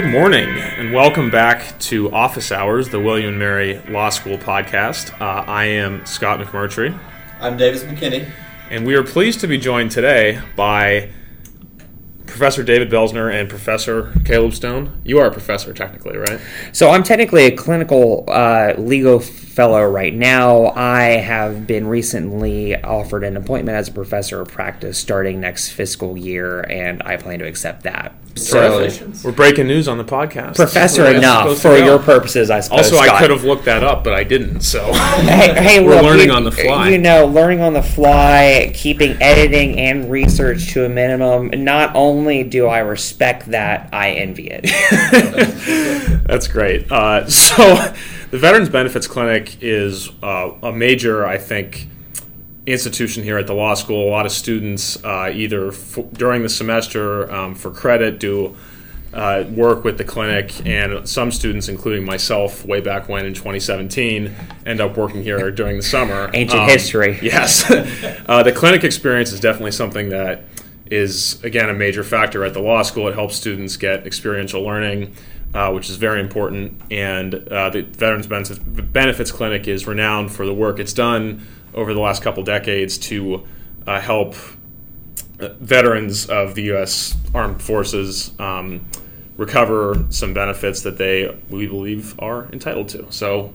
Good morning, and welcome back to Office Hours, the William and Mary Law School podcast. Uh, I am Scott McMurtry, I'm Davis McKinney. and we are pleased to be joined today by Professor David Belsner and Professor Caleb Stone. You are a professor, technically, right? So I'm technically a clinical uh, legal fellow right now. I have been recently offered an appointment as a professor of practice starting next fiscal year, and I plan to accept that. So, We're breaking news on the podcast. professor That's enough for your purposes, I suppose. Also, I could have looked that up, but I didn't. So, Hey, hey, We're look, learning you- on the fly. You know, learning on the fly, keeping editing and research to a minimum. Not only do I respect that, I envy it. That's great. Uh, so, the Veterans Benefits Clinic is uh, a major, I think, institution here at the law school. A lot of students, uh, either f- during the semester um, for credit, do uh, work with the clinic, and some students, including myself, way back when in 2017, end up working here during the summer. Ancient Um, history. Yes. uh, the clinic experience is definitely something that is, again, a major factor at the law school. It helps students get experiential learning, uh, which is very important. And uh, the Veterans Benefits, Clinic is renowned for the work it's done over the last couple decades to uh, help uh, veterans of the U.S. Armed Forces um, recover some benefits that they, we believe, are entitled to. So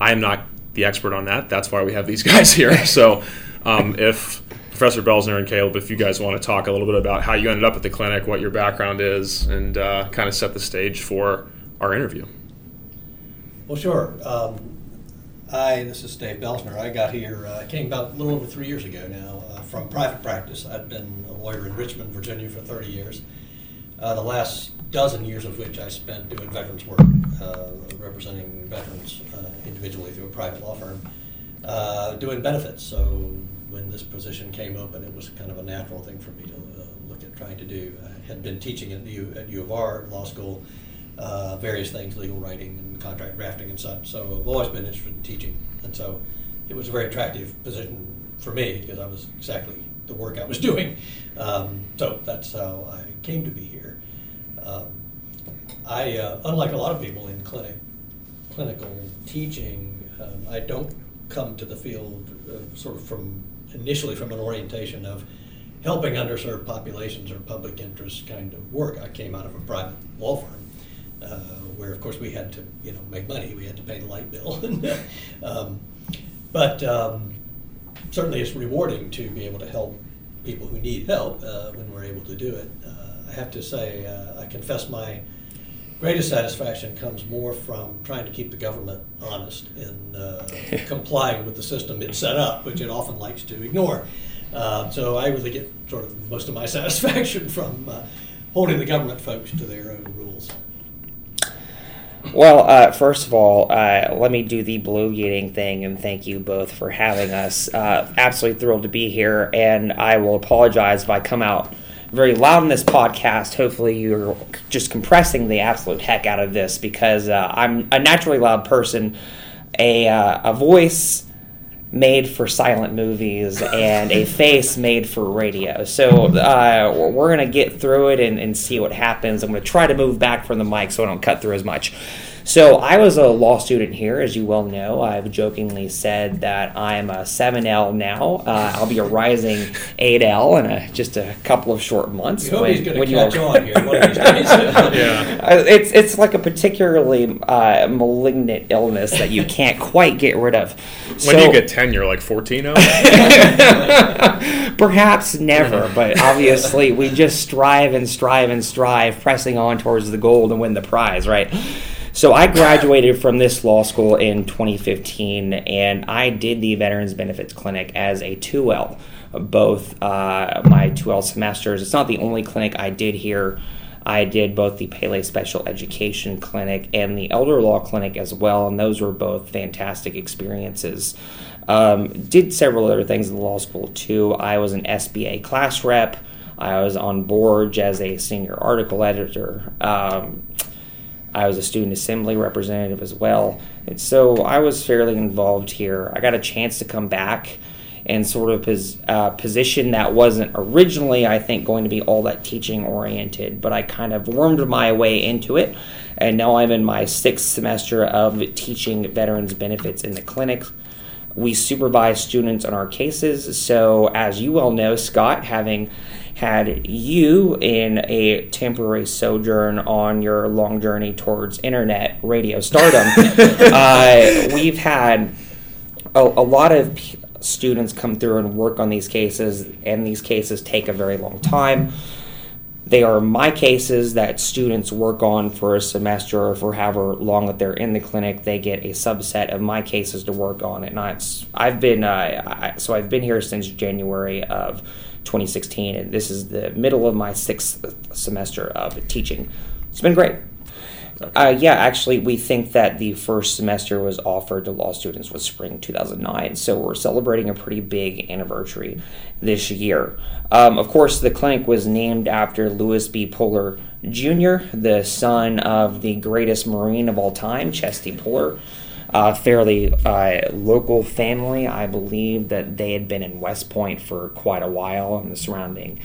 I am not the expert on that. That's why we have these guys here. So um, if Professor Belsner and Caleb, if you guys want to talk a little bit about how you ended up at the clinic, what your background is, and uh, kind of set the stage for our interview. Well, sure. Um, I, this is Dave Belsner. I got here, uh, I came about a little over three years ago now uh, from private practice. I'd been a lawyer in Richmond, Virginia for 30 years. Uh, the last dozen years of which I spent doing veterans work, uh, representing veterans uh, individually through a private law firm, uh, doing benefits. So when this position came open, it was kind of a natural thing for me to uh, look at trying to do. I had been teaching at U, at U of R Law School uh, various things, legal writing and contract drafting and such. So I've always been interested in teaching, and so it was a very attractive position for me because I was exactly the work I was doing. Um, so that's how I came to be here. Um, I, uh, unlike a lot of people in clinic, clinical teaching, um, I don't come to the field uh, sort of from initially from an orientation of helping underserved populations or public interest kind of work. I came out of a private law firm uh, where, of course, we had to you know make money. We had to pay the light bill, um, but um, certainly it's rewarding to be able to help people who need help uh, when we're able to do it. Uh, I have to say, uh, I confess my greatest satisfaction comes more from trying to keep the government honest in uh, complying with the system it set up, which it often likes to ignore. Uh, so I really get sort of most of my satisfaction from uh, holding the government folks to their own rules. Well, uh, first of all, uh, let me do the bloviating thing and thank you both for having us. Uh, absolutely thrilled to be here, and I will apologize if I come out very loud in this podcast. Hopefully, you're just compressing the absolute heck out of this because uh, I'm a naturally loud person, a, uh, a voice made for silent movies and a face made for radio. So uh, we're going to get through it and, and see what happens. I'm going to try to move back from the mic so I don't cut through as much. So I was a law student here, as you well know. I've jokingly said that I'm a 7L now. Uh, I'll be a rising 8L in a, just a couple of short months. We hope he's going to you catch on here one of. Yeah. Uh, it's it's like a particularly uh, malignant illness that you can't quite get rid of. When So- do you get tenure? Like 14 0? Perhaps never, but obviously we just strive and strive and strive, pressing on towards the goal to win the prize, right? So I graduated from this law school in 2015, and I did the Veterans Benefits Clinic as a 2L, both uh, my 2L semesters. It's not the only clinic I did here. I did both the Pele Special Education Clinic and the Elder Law Clinic as well, and those were both fantastic experiences. Um, did several other things in the law school too. I was an SBA class rep. I was on board as a senior article editor. Um, I was a student assembly representative as well. And so I was fairly involved here. I got a chance to come back and sort of his uh, position that wasn't originally, I think, going to be all that teaching oriented, but I kind of wormed my way into it. And now I'm in my sixth semester of teaching veterans benefits in the clinic. We supervise students on our cases. So, as you well know, Scott, having had you in a temporary sojourn on your long journey towards internet radio stardom, uh, we've had a, a lot of p- students come through and work on these cases, and these cases take a very long time. They are my cases that students work on for a semester or for however long that they're in the clinic. They get a subset of my cases to work on. And I've been uh, I, so I've been here since January of 2016, and this is the middle of my sixth semester of teaching. It's been great. Uh, yeah, actually, we think that the first semester was offered to law students was spring 2009, so we're celebrating a pretty big anniversary this year. Um, of course, the clinic was named after Lewis B. Puller Jr., the son of the greatest Marine of all time, Chesty Puller. Uh, fairly uh, local family. I believe that they had been in West Point for quite a while in the surrounding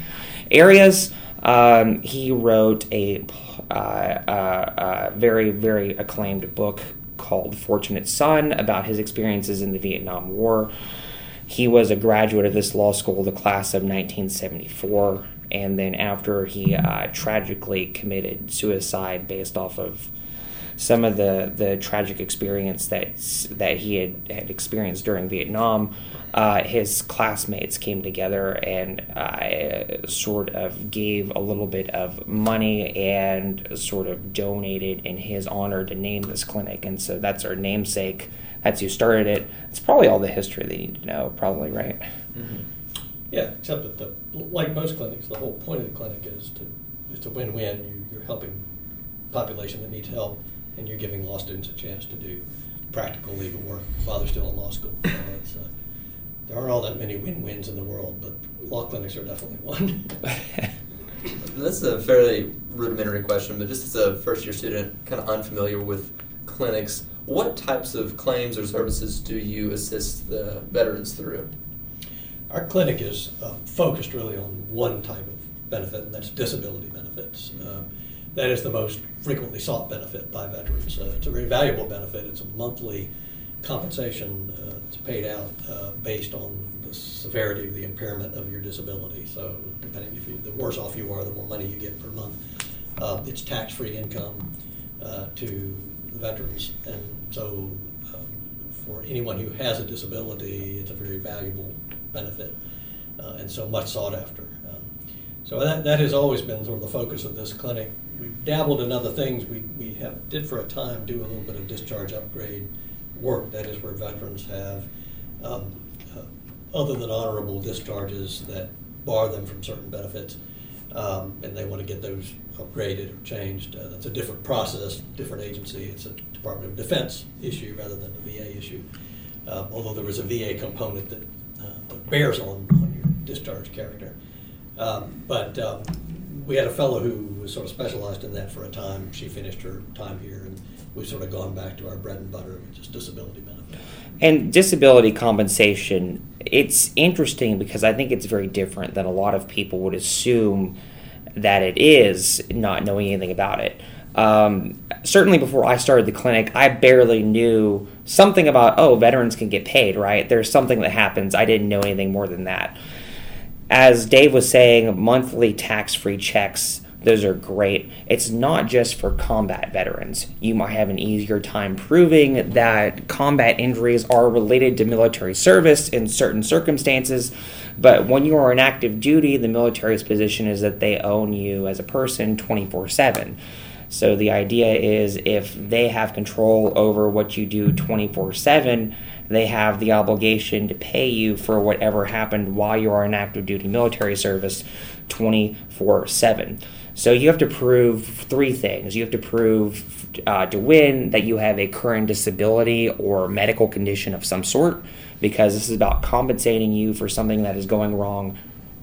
areas. Um, he wrote a uh, uh, uh, very, very acclaimed book called Fortunate Son about his experiences in the Vietnam War. He was a graduate of this law school, the class of 1974. And then, after he uh, tragically committed suicide based off of some of the, the tragic experience that that he had, had experienced during Vietnam, uh, his classmates came together and uh, sort of gave a little bit of money and sort of donated in his honor to name this clinic. And so that's our namesake. That's who started it. It's probably all the history they need to know, probably, right? Mm-hmm. Yeah, except that the like most clinics, the whole point of the clinic is to is to win-win. You, you're helping population that needs help and you're giving law students a chance to do practical legal work while they're still in law school. So uh, there aren't all that many win-wins in the world, but law clinics are definitely one. this is a fairly rudimentary question, but just as a first-year student, kind of unfamiliar with clinics, what types of claims or services do you assist the veterans through? Our clinic is uh, focused really on one type of benefit, and that's disability benefits. Uh, that is the most frequently sought benefit by veterans. Uh, it's a very valuable benefit. It's a monthly compensation uh, that's paid out uh, based on the severity of the impairment of your disability. So, depending if you, the worse off you are, the more money you get per month. Uh, it's tax-free income uh, to the veterans, and so um, for anyone who has a disability, it's a very valuable benefit, uh, and so much sought after. Um, so that, that has always been sort of the focus of this clinic we've dabbled in other things. We, we have did for a time do a little bit of discharge upgrade work. That is where veterans have, um, uh, other than honorable discharges that bar them from certain benefits, um, and they want to get those upgraded or changed. Uh, that's a different process, different agency. It's a Department of Defense issue rather than a VA issue. Uh, although there is a VA component that, uh, that bears on, on your discharge character. Um, but um, we had a fellow who was sort of specialized in that for a time. She finished her time here, and we've sort of gone back to our bread and butter, which is disability benefit. And disability compensation, it's interesting because I think it's very different than a lot of people would assume that it is, not knowing anything about it. Um, certainly before I started the clinic, I barely knew something about, oh, veterans can get paid, right? There's something that happens. I didn't know anything more than that as Dave was saying, monthly tax free checks, those are great. It's not just for combat veterans. You might have an easier time proving that combat injuries are related to military service in certain circumstances. But when you are in active duty, the military's position is that they own you as a person 24 7. So the idea is if they have control over what you do 24 7, they have the obligation to pay you for whatever happened while you are in active duty military service 24 7. So you have to prove three things. You have to prove uh, to win that you have a current disability or medical condition of some sort, because this is about compensating you for something that is going wrong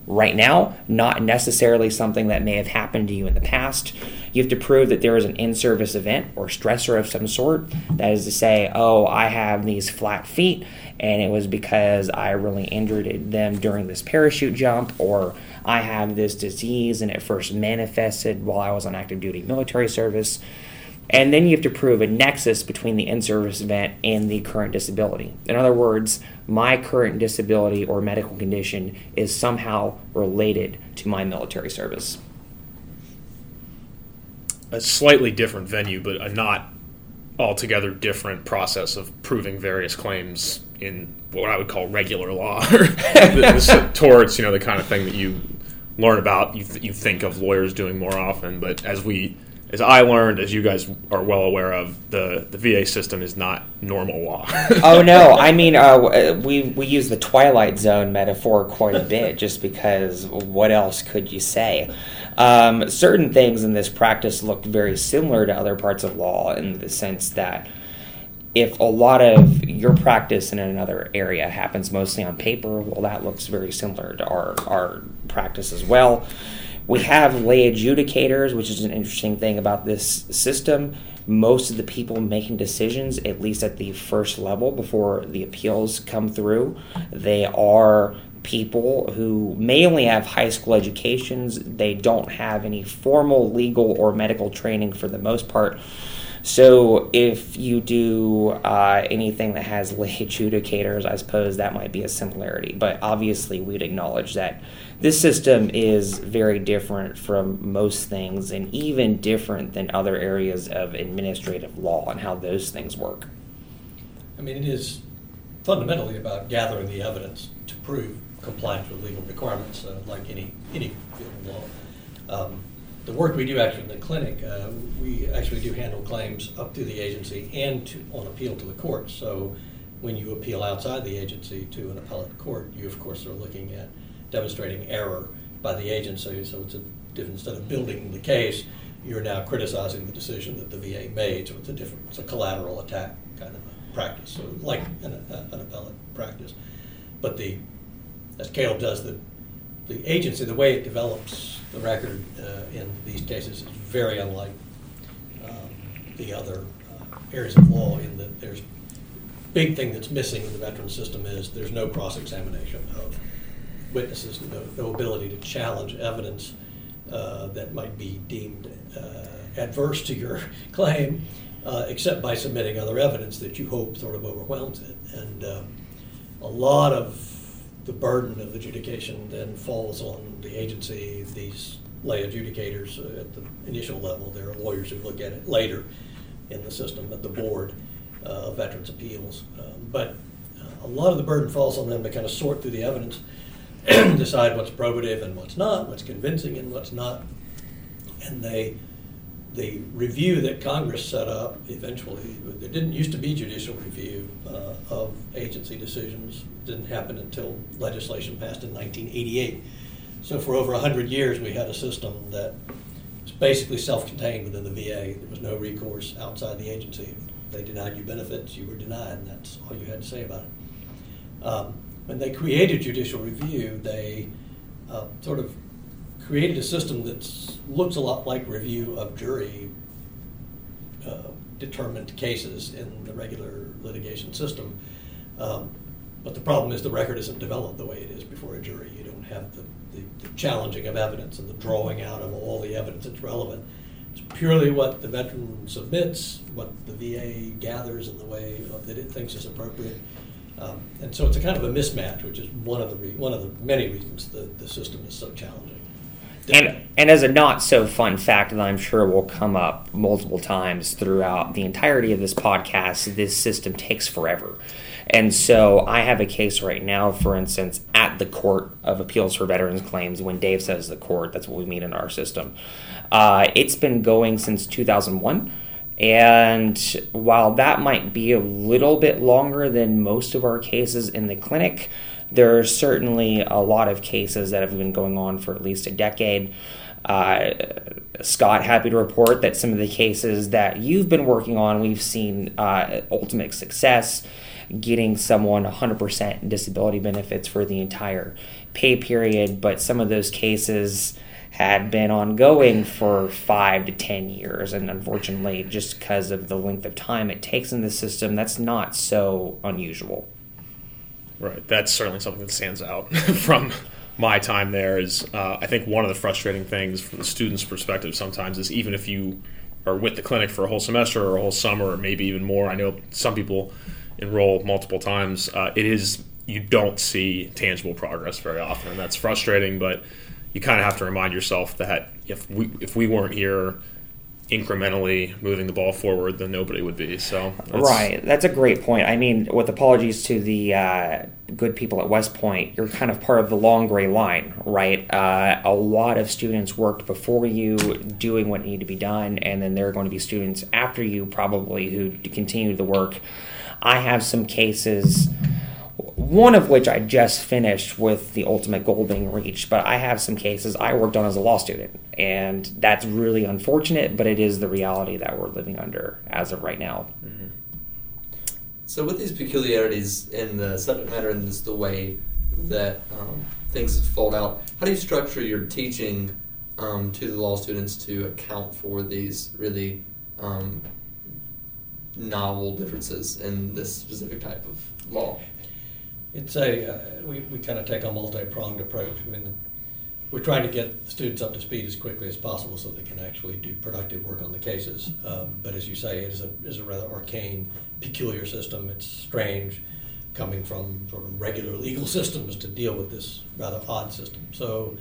right now, not necessarily something that may have happened to you in the past. You have to prove that there is an in service event or stressor of some sort. That is to say, oh, I have these flat feet and it was because I really injured them during this parachute jump, or I have this disease and it first manifested while I was on active duty military service. And then you have to prove a nexus between the in service event and the current disability. In other words, my current disability or medical condition is somehow related to my military service. A slightly different venue, but a not altogether different process of proving various claims in what I would call regular law towards you know the kind of thing that you learn about you, th- you think of lawyers doing more often but as we as I learned, as you guys are well aware of, the, the VA system is not normal law. oh no, I mean uh, we we use the Twilight Zone metaphor quite a bit, just because what else could you say? Um, certain things in this practice look very similar to other parts of law in the sense that if a lot of your practice in another area happens mostly on paper, well, that looks very similar to our our practice as well. We have lay adjudicators, which is an interesting thing about this system. Most of the people making decisions, at least at the first level before the appeals come through, they are people who may only have high school educations. They don't have any formal legal or medical training for the most part. So if you do uh, anything that has lay adjudicators, I suppose that might be a similarity. But obviously, we'd acknowledge that this system is very different from most things and even different than other areas of administrative law and how those things work. I mean, it is fundamentally about gathering the evidence to prove compliance with legal requirements, uh, like any any field of law. Um, the work we do actually in the clinic, uh, we actually do handle claims up through the agency and to, on appeal to the court. So when you appeal outside the agency to an appellate court, you of course are looking at demonstrating error by the agency. So it's a different, instead of building the case, you're now criticizing the decision that the VA made. So it's a different, it's a collateral attack kind of a practice, so like an, an appellate practice. But the, as Caleb does, the, the agency, the way it develops the record uh, in these cases is very unlike um, the other uh, areas of law in that there's big thing that's missing in the veteran system is there's no cross-examination of witnesses, no, no ability to challenge evidence uh, that might be deemed uh, adverse to your claim, uh, except by submitting other evidence that you hope sort of overwhelms it. And uh, a lot of the burden of adjudication then falls on the agency, these lay adjudicators at the initial level. There are lawyers who look at it later in the system at the board uh, of Veterans Appeals. Um, but uh, a lot of the burden falls on them to kind of sort through the evidence decide what's probative and what's not, what's convincing and what's not. And they, the review that Congress set up eventually, there didn't used to be judicial review uh, of agency decisions. It didn't happen until legislation passed in 1988. So for over 100 years, we had a system that was basically self-contained within the VA. There was no recourse outside the agency. If they denied you benefits, you were denied, and that's all you had to say about it. Um, when they created judicial review, they uh, sort of created a system that looks a lot like review of jury uh, determined cases in the regular litigation system. Um, but the problem is the record isn't developed the way it is before a jury. You don't have the, the, the challenging of evidence and the drawing out of all the evidence that's relevant. It's purely what the veteran submits, what the VA gathers in the way that it thinks is appropriate um, and so it's a kind of a mismatch, which is one of the re- one of the many reasons the, the system is so challenging. And, and as a not so fun fact that I'm sure will come up multiple times throughout the entirety of this podcast, this system takes forever. And so I have a case right now, for instance, at the Court of Appeals for Veterans Claims. When Dave says the court, that's what we mean in our system. Uh, it's been going since 2001. And while that might be a little bit longer than most of our cases in the clinic, there are certainly a lot of cases that have been going on for at least a decade. Uh, Scott, happy to report that some of the cases that you've been working on, we've seen uh, ultimate success. getting someone 100% disability benefits for the entire pay period, but some of those cases had been ongoing for five to ten years, and unfortunately, just because of the length of time it takes in the system, that's not so unusual. Right. That's certainly something that stands out from my time there. Is uh, I think one of the frustrating things from the student's perspective sometimes is even if you are with the clinic for a whole semester or a whole summer or maybe even more. I know some people enroll multiple times. Uh, it is you don't see tangible progress very often, and that's frustrating. But you kind of have to remind yourself that if we if we weren't here incrementally moving the ball forward, then nobody would be. So that's, right, that's a great point. I mean, with apologies to the uh, good people at West Point, you're kind of part of the long gray line, right? Uh, a lot of students worked before you, doing what needed to be done, and then there are going to be students after you, probably who continue the work. I have some cases one of which I just finished with the ultimate goal being reached. But I have some cases I worked on as a law student, and that's really unfortunate, but it is the reality that we're living under as of right now. Mm-hmm. So, with these peculiarities in the subject matter and just the way that um, things fold out, how do you structure your teaching um, to the law students to account for these really um, novel differences in this specific type of law? It's a uh, we, we kind of take a multi-pronged approach. I mean, we're trying to get students up to speed as quickly as possible so they can actually do productive work on the cases. Um, but as you say, it is a is a rather arcane, peculiar system. It's strange, coming from sort of regular legal systems to deal with this rather odd system. So.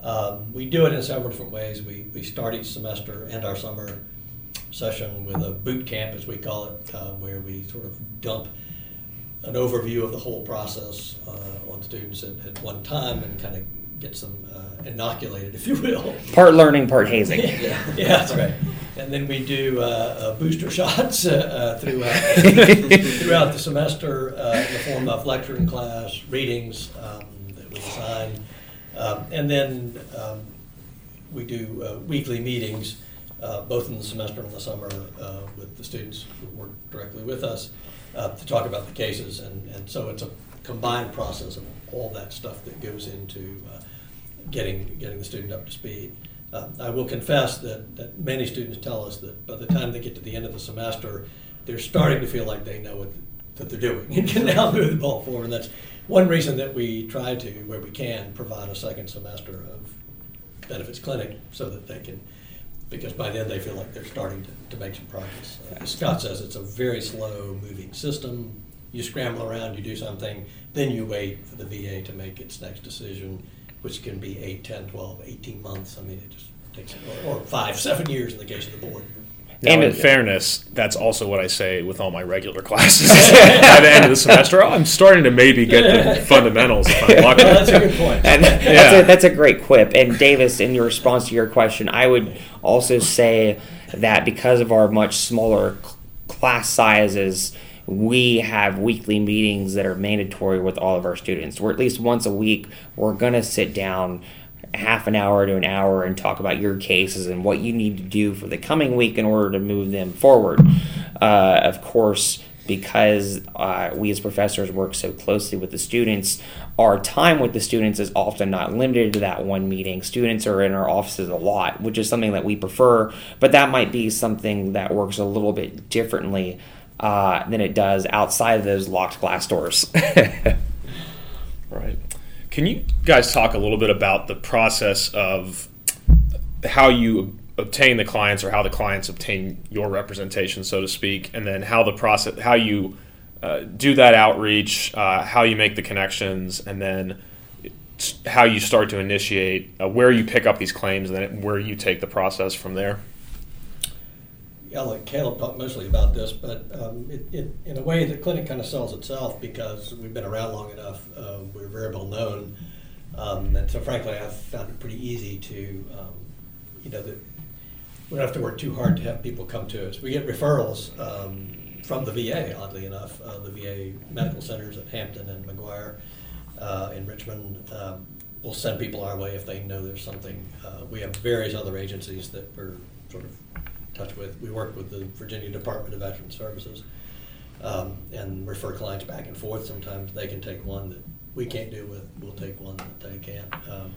Um, we do it in several different ways. We, we start each semester and our summer session with a boot camp, as we call it, uh, where we sort of dump an overview of the whole process uh, on students at, at, one time and kind of gets them uh, inoculated, if you will. Part learning, part hazing. yeah, yeah, that's right. And then we do uh, uh booster shots uh, uh, throughout throughout the semester in the form of lecture and class, readings um, that we assign, um, and then um, we do weekly meetings. both in the semester and the summer with the students who work directly with us uh, to talk about the cases. And, and so it's a combined process of all that stuff that goes into uh, getting, getting the student up to speed. Uh, I will confess that, that many students tell us that by the time they get to the end of the semester, they're starting to feel like they know what that they're doing and can now move the ball forward. And that's one reason that we try to, where we can, provide a second semester of benefits clinic so that they can because by then they feel like they're starting to, to make some progress. Uh, as Scott says, it's a very slow moving system. You scramble around, you do something, then you wait for the VA to make its next decision, which can be 8, 10, 12, 18 months. I mean, it just takes, or, or five, seven years in the case of the board. Now, and in fairness, that's also what I say with all my regular classes. By the end of the semester, oh, I'm starting to maybe get the fundamentals if I'm lucky. Well, that's a good point. And yeah. that's, a, that's a great quip. And Davis, in your response to your question, I would also say that because of our much smaller class sizes, we have weekly meetings that are mandatory with all of our students. Or at least once a week, we're going to sit down half an hour to an hour and talk about your cases and what you need to do for the coming week in order to move them forward. Uh, of course, because uh, we as professors work so closely with the students, our time with the students is often not limited to that one meeting. Students are in our offices a lot, which is something that we prefer, but that might be something that works a little bit differently uh, than it does outside of those locked glass doors. right. Can you guys talk a little bit about the process of how you obtain the clients or how the clients obtain your representation, so to speak, and then how the process, how you uh, do that outreach, uh, how you make the connections, and then how you start to initiate, uh, where you pick up these claims, and then where you take the process from there? I'll let Caleb talk mostly about this, but um, it, it, in a way, the clinic kind of sells itself because we've been around long enough. Uh, we're very well known, um, and so frankly, I've found it pretty easy to, um, you know, that we don't have to work too hard to have people come to us. We get referrals um, from the VA, oddly enough, uh, the VA medical centers at Hampton and McGuire uh, in Richmond. Um, will send people our way if they know there's something. Uh, we have various other agencies that we're sort of touch with. We work with the Virginia Department of Veteran Services. um, and refer clients back and forth. Sometimes they can take one that we can't do with, we'll take one that they can't. Um,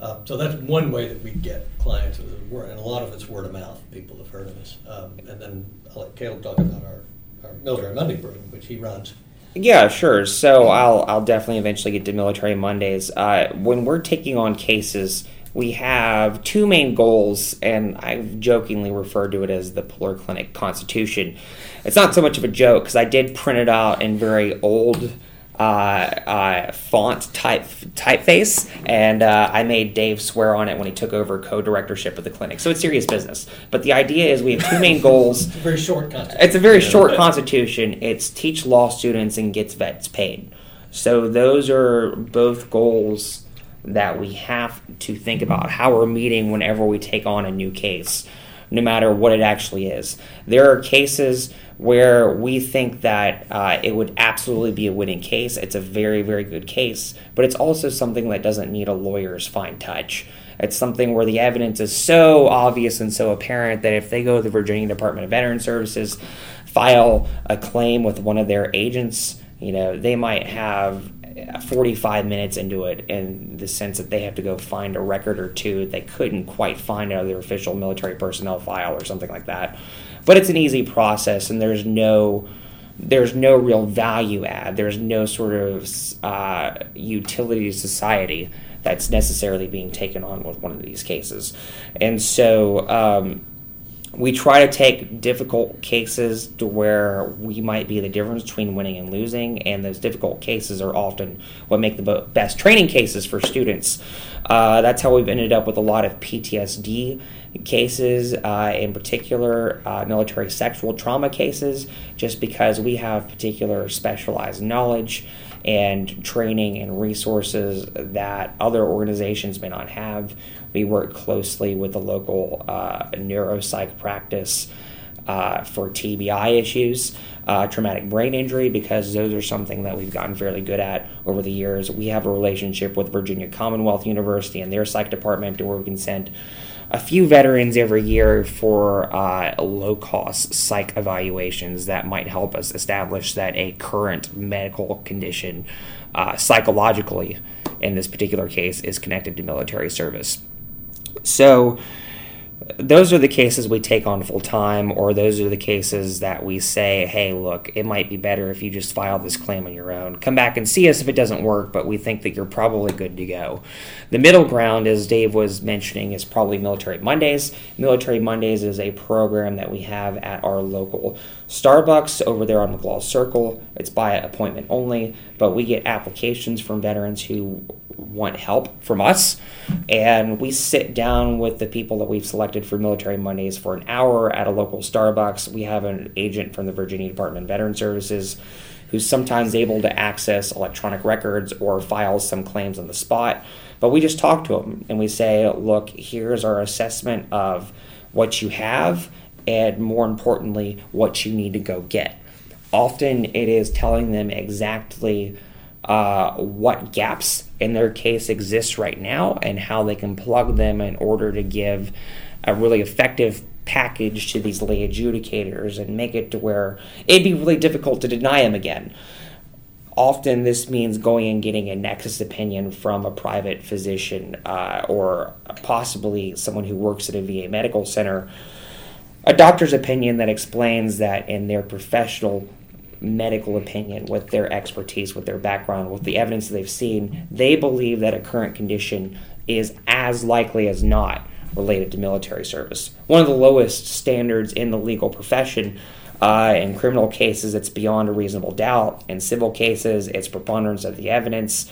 uh, so that's one way that we get clients, and a lot of it's word of mouth. People have heard of us. Um, and then I'll let Caleb talk about our, our Military Monday program, which he runs. Yeah, sure. So I'll I'll definitely eventually get to Military Mondays. Uh, when we're taking on cases, we have two main goals, and I've jokingly refer to it as the Puller Clinic Constitution. It's not so much of a joke because I did print it out in very old uh, uh, font type typeface, and uh, I made Dave swear on it when he took over co-directorship of the clinic. So it's serious business. But the idea is we have two main goals. It's a very short concept. It's a very short constitution. It's teach law students and gets vets paid. So those are both goals that we have to think about how we're meeting whenever we take on a new case, no matter what it actually is. There are cases where we think that uh, it would absolutely be a winning case. It's a very, very good case, but it's also something that doesn't need a lawyer's fine touch. It's something where the evidence is so obvious and so apparent that if they go to the Virginia Department of Veteran Services, file a claim with one of their agents, you know, they might have 45 minutes into it in the sense that they have to go find a record or two they couldn't quite find out of their official military personnel file or something like that. But it's an easy process and there's no there's no real value add. There's no sort of uh, utility to society that's necessarily being taken on with one of these cases. And so um, we try to take difficult cases to where we might be the difference between winning and losing, and those difficult cases are often what make the best training cases for students. Uh, that's how we've ended up with a lot of PTSD cases, uh, in particular uh, military sexual trauma cases, just because we have particular specialized knowledge and training and resources that other organizations may not have. We work closely with the local uh, neuropsych practice uh, for TBI issues, uh, traumatic brain injury, because those are something that we've gotten fairly good at over the years. We have a relationship with Virginia Commonwealth University and their psych department where we can send a few veterans every year for uh, low cost psych evaluations that might help us establish that a current medical condition, uh, psychologically, in this particular case, is connected to military service. So, those are the cases we take on full time, or those are the cases that we say, hey, look, it might be better if you just file this claim on your own. Come back and see us if it doesn't work, but we think that you're probably good to go. The middle ground, as Dave was mentioning, is probably Military Mondays. Military Mondays is a program that we have at our local Starbucks over there on McLaw Circle. It's by appointment only, but we get applications from veterans who want help from us. And we sit down with the people that we've selected for Military Mondays for an hour at a local Starbucks. We have an agent from the Virginia Department of Veteran Services who's sometimes able to access electronic records or files some claims on the spot. But we just talk to them and we say, look, here's our assessment of what you have, and more importantly, what you need to go get. Often it is telling them exactly uh, what gaps in their case exist right now and how they can plug them in order to give a really effective package to these lay adjudicators and make it to where it'd be really difficult to deny them again. Often, this means going and getting a nexus opinion from a private physician uh, or possibly someone who works at a VA medical center. A doctor's opinion that explains that in their professional medical opinion, with their expertise, with their background, with the evidence they've seen, they believe that a current condition is as likely as not related to military service. One of the lowest standards in the legal profession. Uh, in criminal cases, it's beyond a reasonable doubt. In civil cases, it's preponderance of the evidence.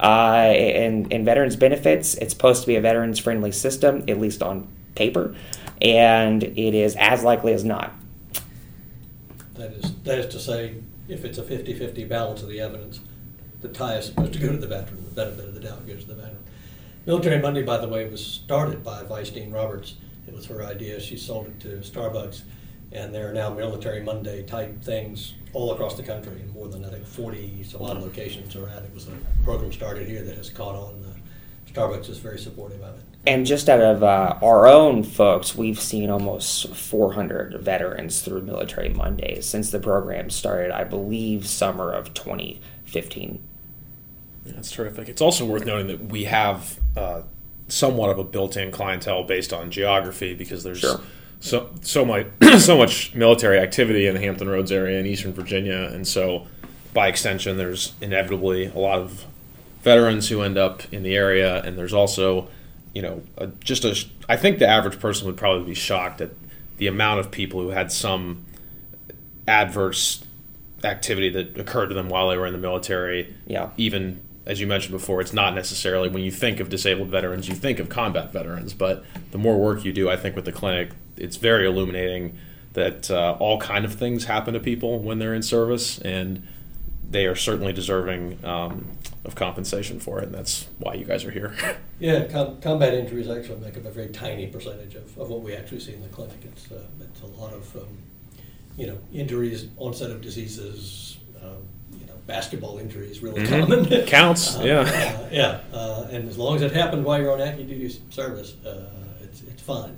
Uh, in, in veterans benefits, it's supposed to be a veterans friendly system, at least on paper, and it is as likely as not That is, that is to say, if it's a 50-50 balance of the evidence, the tie is supposed to go to the veteran, the benefit of the doubt goes to the veteran. Military Monday, by the way, was started by Vice Dean Roberts. It was her idea. She sold it to Starbucks, and there are now Military Monday type things all across the country. More than I think 40 some odd locations are at. It was a program started here that has caught on. Uh, Starbucks is very supportive of it. And just out of uh, our own folks, we've seen almost 400 veterans through Military Mondays since the program started, I believe, summer of 2015. That's terrific. It's also worth noting that we have uh, somewhat of a built-in clientele based on geography because there's Sure. so so much so much military activity in the Hampton Roads area in Eastern Virginia, and so by extension, there's inevitably a lot of veterans who end up in the area, and there's also you know a, just a I think the average person would probably be shocked at the amount of people who had some adverse activity that occurred to them while they were in the military. Yeah. Even as you mentioned before, it's not necessarily when you think of disabled veterans, you think of combat veterans. But the more work you do, I think with the clinic, it's very illuminating that uh, all kind of things happen to people when they're in service, and they are certainly deserving um, of compensation for it. And that's why you guys are here. Yeah, com- combat injuries actually make up a very tiny percentage of, of what we actually see in the clinic. It's, uh, it's a lot of, um, you know, injuries, onset of diseases, um, you know, basketball injuries, really Mhm. common. Counts, Uh, yeah. uh, yeah, uh, and as long as it happened while you're on active duty service, uh, it's, it's fine.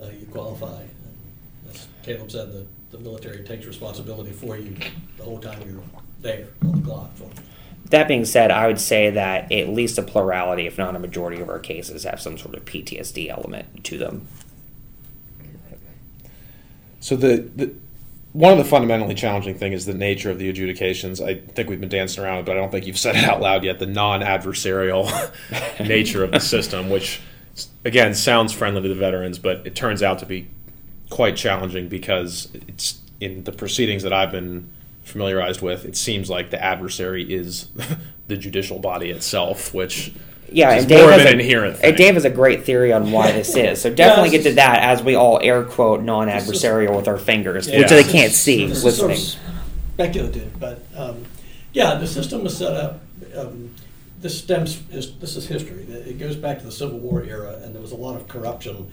Uh, you qualify. And as Caleb said, the, the military takes responsibility for you the whole time you're there on the clock. For That being said, I would say that at least a plurality, if not a majority of our cases, have some sort of PTSD element to them. So the, the one of the fundamentally challenging thing is the nature of the adjudications. I think we've been dancing around it, but I don't think you've said it out loud yet. The non-adversarial nature of the system, which again sounds friendly to the veterans, but it turns out to be quite challenging because it's in the proceedings that I've been familiarized with. It seems like the adversary is the judicial body itself, which Yeah, is and Dave more of has an a, inherent and thing. Dave has a great theory on why this is. So definitely Yes. get to that as we all air quote non-adversarial with our fingers, Yeah. which Yeah. they can't see This is sort of speculative, but um, yeah, the system was set up. Um, this stems. This is history. It goes back to the Civil War era, and there was a lot of corruption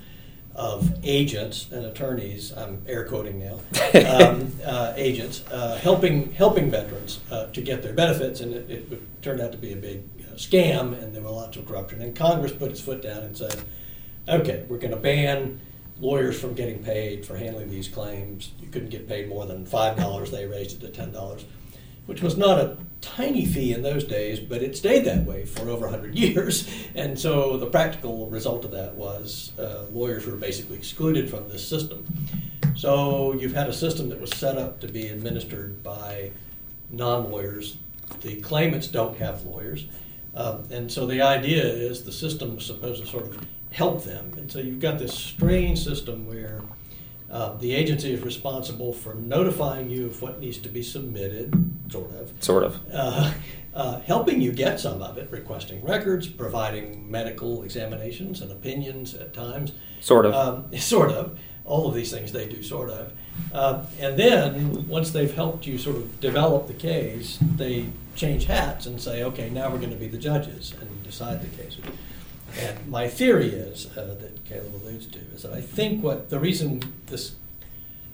of agents and attorneys. I'm air quoting now. Um, uh, agents uh, helping helping veterans uh, to get their benefits, and it, it turned out to be a big uh, scam, and there were lots of corruption. And Congress put its foot down and said, "Okay, we're going to ban." lawyers from getting paid for handling these claims. You couldn't get paid more than five dollars. They raised it to ten dollars, which was not a tiny fee in those days, but it stayed that way for over hundred years. And so the practical result of that was uh, lawyers were basically excluded from this system. So you've had a system that was set up to be administered by non-lawyers. The claimants don't have lawyers. Um, and so the idea is the system was supposed to sort of help them. And so you've got this strange system where uh, the agency is responsible for notifying you of what needs to be submitted, sort of, Sort of. uh, uh, helping you get some of it, requesting records, providing medical examinations and opinions at times. Sort of. Um, sort of. All of these things they do, sort of. Uh, and then, once they've helped you sort of develop the case, they change hats and say, okay, now we're going to be the judges and decide the case. And my theory is, uh, that Caleb alludes to, is that I think what the reason this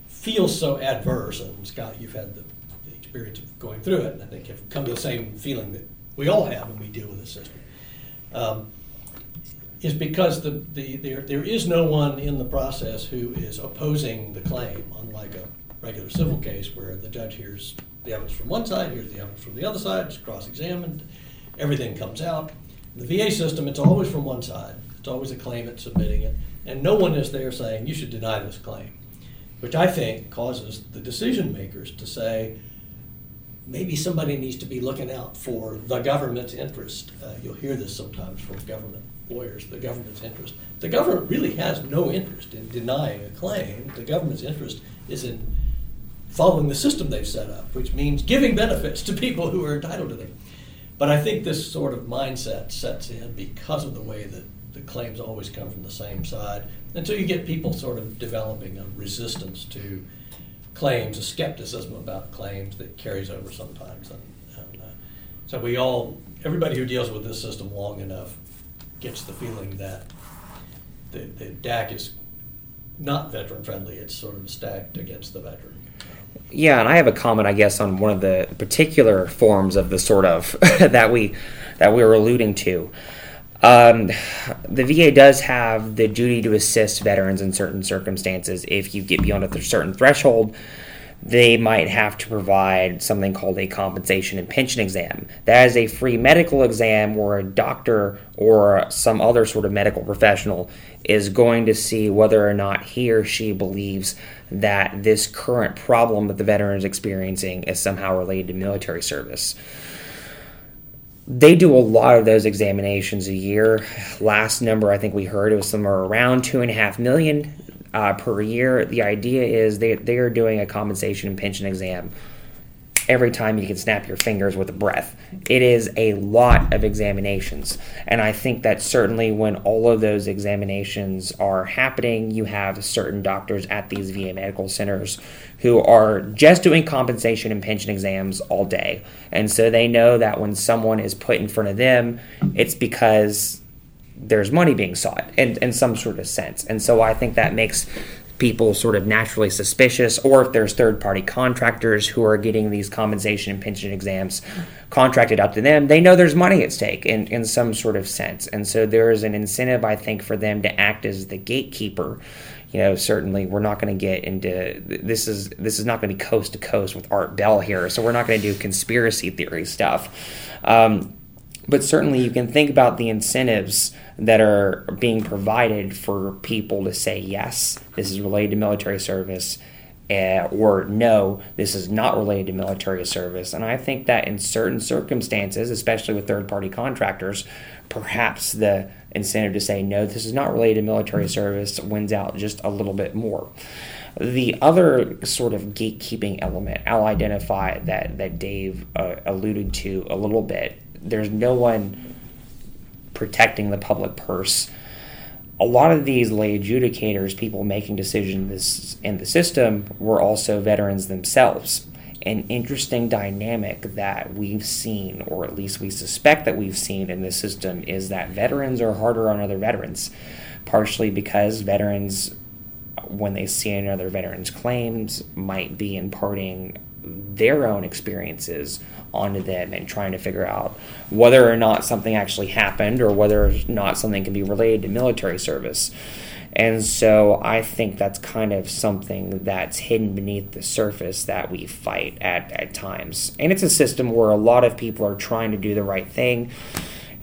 feels so adverse, and Scott, you've had the, the experience of going through it, and I think have come to the same feeling that we all have when we deal with this system, um, is because the, the, there, there is no one in the process who is opposing the claim, unlike a regular civil case where the judge hears the evidence from one side, hears the evidence from the other side, it's cross-examined, everything comes out. The VA system, it's always from one side. It's always a claimant submitting it, and no one is there saying you should deny this claim, which I think causes the decision makers to say maybe somebody needs to be looking out for the government's interest. Uh, you'll hear this sometimes from government lawyers, the government's interest. The government really has no interest in denying a claim. The government's interest is in following the system they've set up, which means giving benefits to people who are entitled to them. But I think this sort of mindset sets in because of the way that the claims always come from the same side. And so you get people sort of developing a resistance to claims, a skepticism about claims that carries over sometimes. And, and uh, so we all, everybody who deals with this system long enough gets the feeling that the, the DAC is not veteran friendly. It's sort of stacked against the veteran. Yeah, and I have a comment, I guess, on one of the particular forms of the sort of that we that we were alluding to. Um, the VA does have the duty to assist veterans in certain circumstances. If you get beyond a certain threshold, they might have to provide something called a compensation and pension exam. That is a free medical exam where a doctor or some other sort of medical professional is going to see whether or not he or she believes that this current problem that the veteran is experiencing is somehow related to military service. They do a lot of those examinations a year. Last number I think we heard it was somewhere around two and a half million uh, per year. The idea is they, they are doing a compensation and pension exam every time you can snap your fingers with a breath. It is a lot of examinations. And I think that certainly when all of those examinations are happening, you have certain doctors at these VA medical centers who are just doing compensation and pension exams all day. And so they know that when someone is put in front of them, it's because there's money being sought in, in some sort of sense. And so I think that makes people sort of naturally suspicious, or if there's third party contractors who are getting these compensation and pension exams contracted out to them, they know there's money at stake in, in some sort of sense. And so there is an incentive, I think, for them to act as the gatekeeper. You know, certainly we're not going to get into this is this is not going to be coast to coast with Art Bell here, so we're not going to do conspiracy theory stuff. Um, but certainly you can think about the incentives that are being provided for people to say yes this is related to military service uh, or no this is not related to military service. And i think that in certain circumstances especially with third party contractors perhaps the incentive to say no this is not related to military service wins out just a little bit more. The other sort of gatekeeping element I'll identify that that Dave uh, alluded to a little bit there's no one protecting the public purse. A lot of these lay adjudicators, people making decisions in the system, were also veterans themselves. An interesting dynamic that we've seen, or at least we suspect that we've seen in this system, is that veterans are harder on other veterans, partially because veterans, when they see another veteran's claims, might be imparting their own experiences onto them and trying to figure out whether or not something actually happened or whether or not something can be related to military service. And so I think that's kind of something that's hidden beneath the surface that we fight at, at times. And it's a system where a lot of people are trying to do the right thing.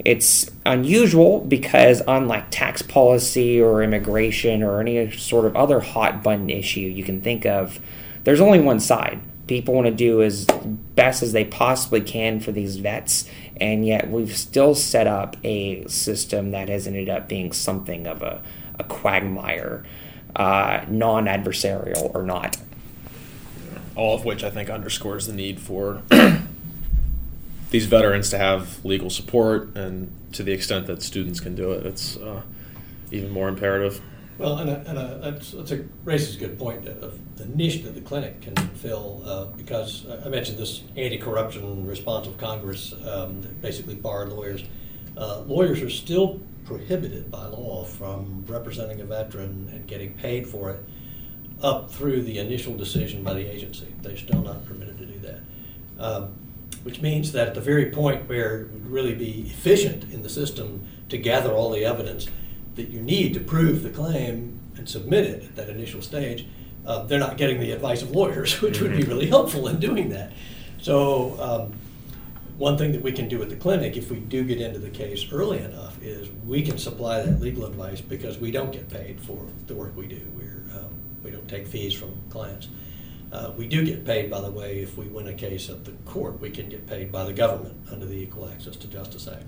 It's unusual because, unlike tax policy or immigration or any sort of other hot button issue you can think of, there's only one side people want to do as best as they possibly can for these vets, and yet we've still set up a system that has ended up being something of a, a quagmire, uh, non adversarial or not. All of which I think underscores the need for these veterans to have legal support, and to the extent that students can do it, it's uh, even more imperative. Well, and, a, and a, that's, that's a, raises a good point of the niche that the clinic can fill uh, because I mentioned this anti-corruption response of Congress um, that basically barred lawyers. Uh, lawyers are still prohibited by law from representing a veteran and getting paid for it up through the initial decision by the agency. They're still not permitted to do that. Um, which means that at the very point where it would really be efficient in the system to gather all the evidence that you need to prove the claim and submit it at that initial stage, uh, they're not getting the advice of lawyers, which would be mm-hmm. really helpful in doing that. So, um, one thing that we can do at the clinic, if we do get into the case early enough, is we can supply that legal advice because we don't get paid for the work we do. We're, um, we don't take fees from clients. Uh, we do get paid, by the way, if we win a case at the court, we can get paid by the government under the Equal Access to Justice Act.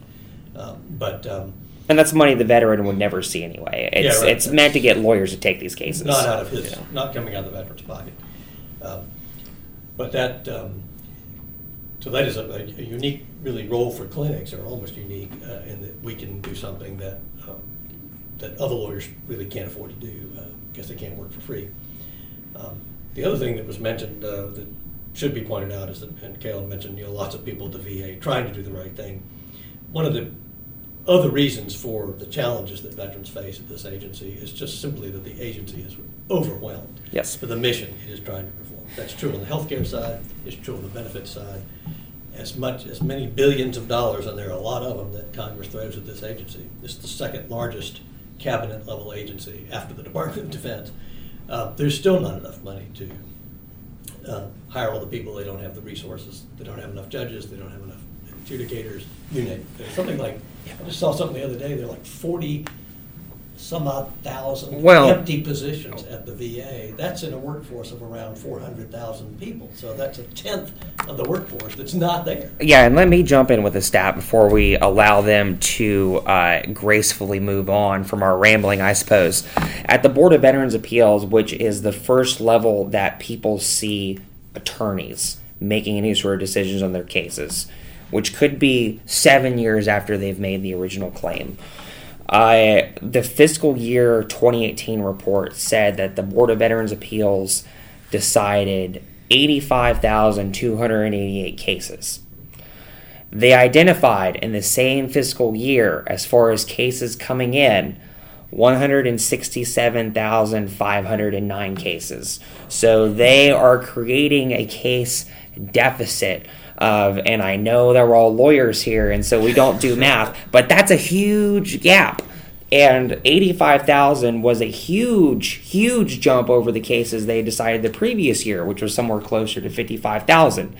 Um, but um, and that's money the veteran would never see anyway. It's yeah, right. it's meant to get lawyers to take these cases. Not out of his, you know. not coming out of the veteran's pocket. Um, but that, um, so that is a, a, unique, really, role for clinics, or almost unique, uh, in that we can do something that um, that other lawyers really can't afford to do because uh, they can't work for free. Um, the other thing that was mentioned uh, that should be pointed out is that, and Caleb mentioned, you know, lots of people at the VA trying to do the right thing. One of the other reasons for the challenges that veterans face at this agency is just simply that the agency is overwhelmed yes. for the mission it is trying to perform. That's true on the healthcare side, it's true on the benefits side. as much as many billions of dollars, and there are a lot of them that Congress throws at this agency. It's the second largest cabinet level agency after the Department of Defense. Uh, there's still not enough money to uh, hire all the people. They don't have the resources. They don't have enough judges. They don't have enough adjudicators. You name it. There's something like I just saw something the other day. there are like 40 some odd thousand Well- empty positions at the VA. That's in a workforce of around 400,000 people. So that's a tenth of the workforce that's not there. Yeah, and let me jump in with a stat before we allow them to uh, gracefully move on from our rambling, I suppose. At the Board of Veterans Appeals, which is the first level that people see attorneys making any sort of decisions on their cases, which could be seven years after they've made the original claim. Uh, the fiscal year 2018 report said that the Board of Veterans Appeals decided 85,288 cases. They identified in the same fiscal year, as far as cases coming in, 167,509 cases. So they are creating a case deficit of, and I know that we're all lawyers here, and so we don't do math, but that's a huge gap. And 85,000 was a huge, huge jump over the cases they decided the previous year, which was somewhere closer to 55,000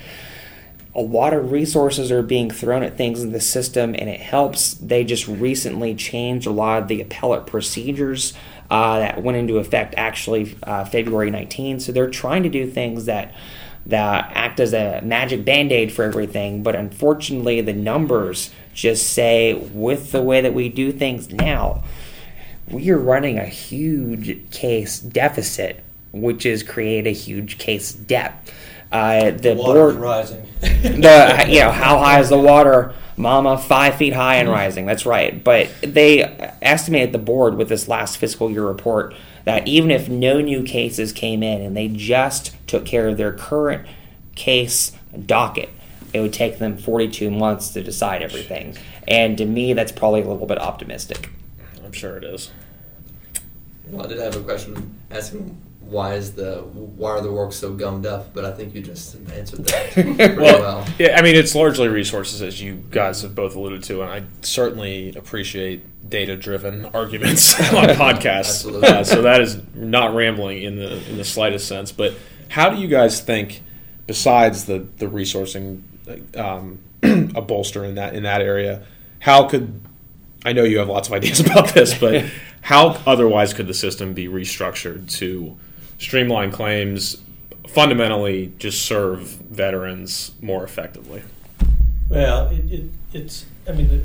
a lot of resources are being thrown at things in the system and it helps. They just recently changed a lot of the appellate procedures uh, that went into effect actually uh, february 19 so they're trying to do things that that act as a magic band-aid for everything but unfortunately the numbers just say with the way that we do things now we are running a huge case deficit which is create a huge case debt. Uh, the Water's board rising. the you know how high is the water? Mama five feet high and rising that's right. But they estimated the board with this last fiscal year report that even if no new cases came in and they just took care of their current case docket it would take them 42 months to decide everything and to me that's probably a little bit optimistic I'm sure it is. Well, I did have a question asking why is the why are the works so gummed up, but I think you just answered that pretty Well, well. yeah, I mean, it's largely resources, as you guys have both alluded to, and I certainly appreciate data-driven arguments on podcasts. Uh, so that is not rambling in the in the slightest sense. But how do you guys think, besides the the resourcing, um, a bolster in that in that area, how could I know you have lots of ideas about this, but how otherwise could the system be restructured to streamline claims, fundamentally just serve veterans more effectively? Well, it, it, it's, I mean, it,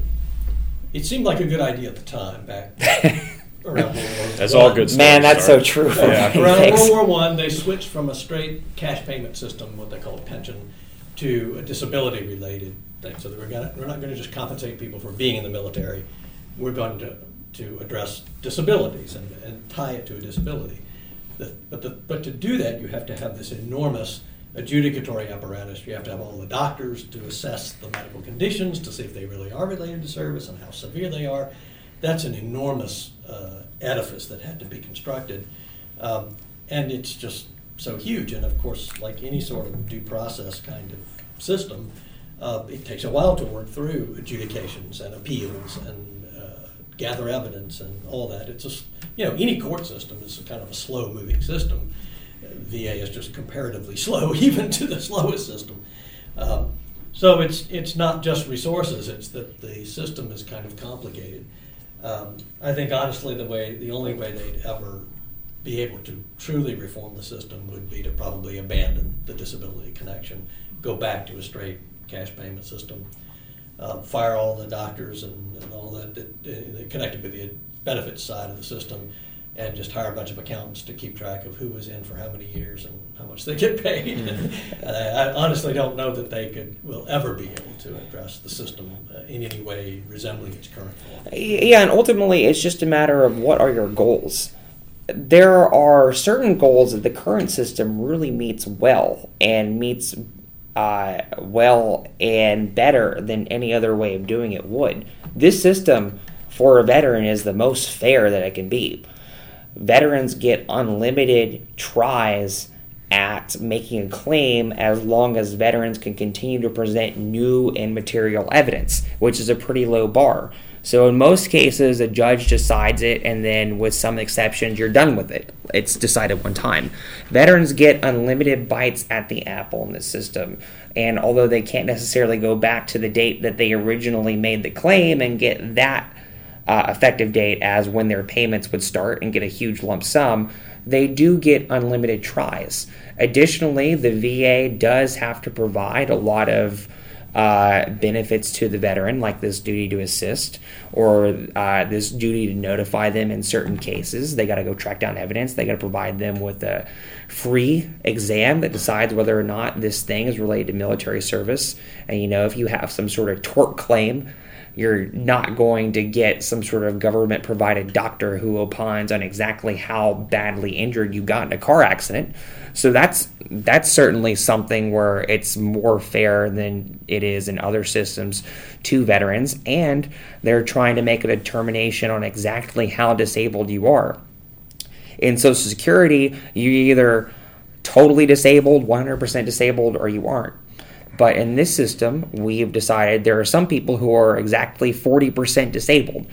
it seemed like a good idea at the time back around World War That's all good stuff. man that's so true for Yeah. me. Around Thanks. World War One, they switched from a straight cash payment system, what they call a pension, to a disability-related thing. So that we're gonna, we're not going to just compensate people for being in the military. We're going to to address disabilities and, and tie it to a disability. The, but the, but to do that, you have to have this enormous adjudicatory apparatus. You have to have all the doctors to assess the medical conditions to see if they really are related to service and how severe they are. That's an enormous uh, edifice that had to be constructed. Um, and it's just so huge. And of course, like any sort of due process kind of system, uh, it takes a while to work through adjudications and appeals and uh, gather evidence and all that. It's just, you know, any court system is kind of a slow moving system. VA is just comparatively slow, even to the slowest system. Um, so it's, it's not just resources, it's that the system is kind of complicated. Um, I think honestly, the way, the only way they'd ever be able to truly reform the system would be to probably abandon the disability connection, go back to a straight cash payment system, uh, fire all the doctors and, and all that, that, uh, connected with the benefits side of the system, and just hire a bunch of accountants to keep track of who was in for how many years and how much they get paid. Mm-hmm. I, I honestly don't know that they could will ever be able to address the system uh, in any way resembling its current form. Yeah, and ultimately, it's just a matter of what are your goals. There are certain goals that the current system really meets well and meets uh, well and better than any other way of doing it would. This system for a veteran is the most fair that it can be. Veterans get unlimited tries at making a claim as long as veterans can continue to present new and material evidence, which is a pretty low bar. So in most cases, a judge decides it, and then with some exceptions, you're done with it. It's decided one time. Veterans get unlimited bites at the apple in this system, and although they can't necessarily go back to the date that they originally made the claim and get that uh, effective date as when their payments would start and get a huge lump sum, they do get unlimited tries. Additionally, the VA does have to provide a lot of uh, benefits to the veteran, like this duty to assist or uh, this duty to notify them in certain cases. They got to go track down evidence. They got to provide them with a free exam that decides whether or not this thing is related to military service. And you know, if you have some sort of tort claim, you're not going to get some sort of government provided doctor who opines on exactly how badly injured you got in a car accident. So that's that's certainly something where it's more fair than it is in other systems to veterans, and they're trying to make a determination on exactly how disabled you are. In Social Security, you either totally disabled, 100% disabled, or you aren't. But in this system, we've decided there are some people who are exactly 40% disabled.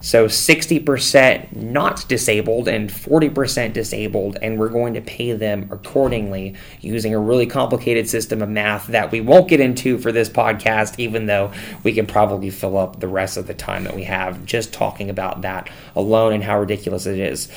So 60% not disabled and 40% disabled, and we're going to pay them accordingly using a really complicated system of math that we won't get into for this podcast, even though we can probably fill up the rest of the time that we have just talking about that alone and how ridiculous it is.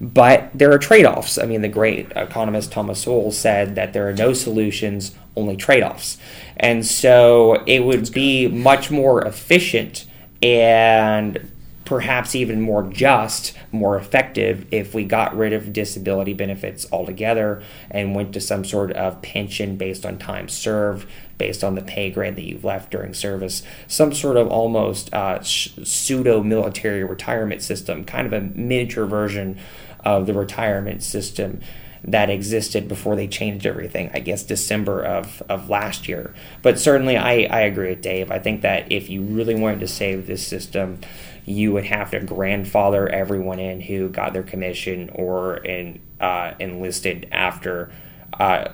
But there are trade offs. I mean, the great economist Thomas Sowell said that there are no solutions, only trade offs. And so it would be much more efficient and perhaps even more just, more effective if we got rid of disability benefits altogether and went to some sort of pension based on time served, based on the pay grade that you've left during service, some sort of almost uh, pseudo military retirement system, kind of a miniature version of the retirement system that existed before they changed everything, I guess December of, of last year. But certainly, I, I agree with Dave. I think that if you really wanted to save this system, you would have to grandfather everyone in who got their commission or in, uh, enlisted after. Uh,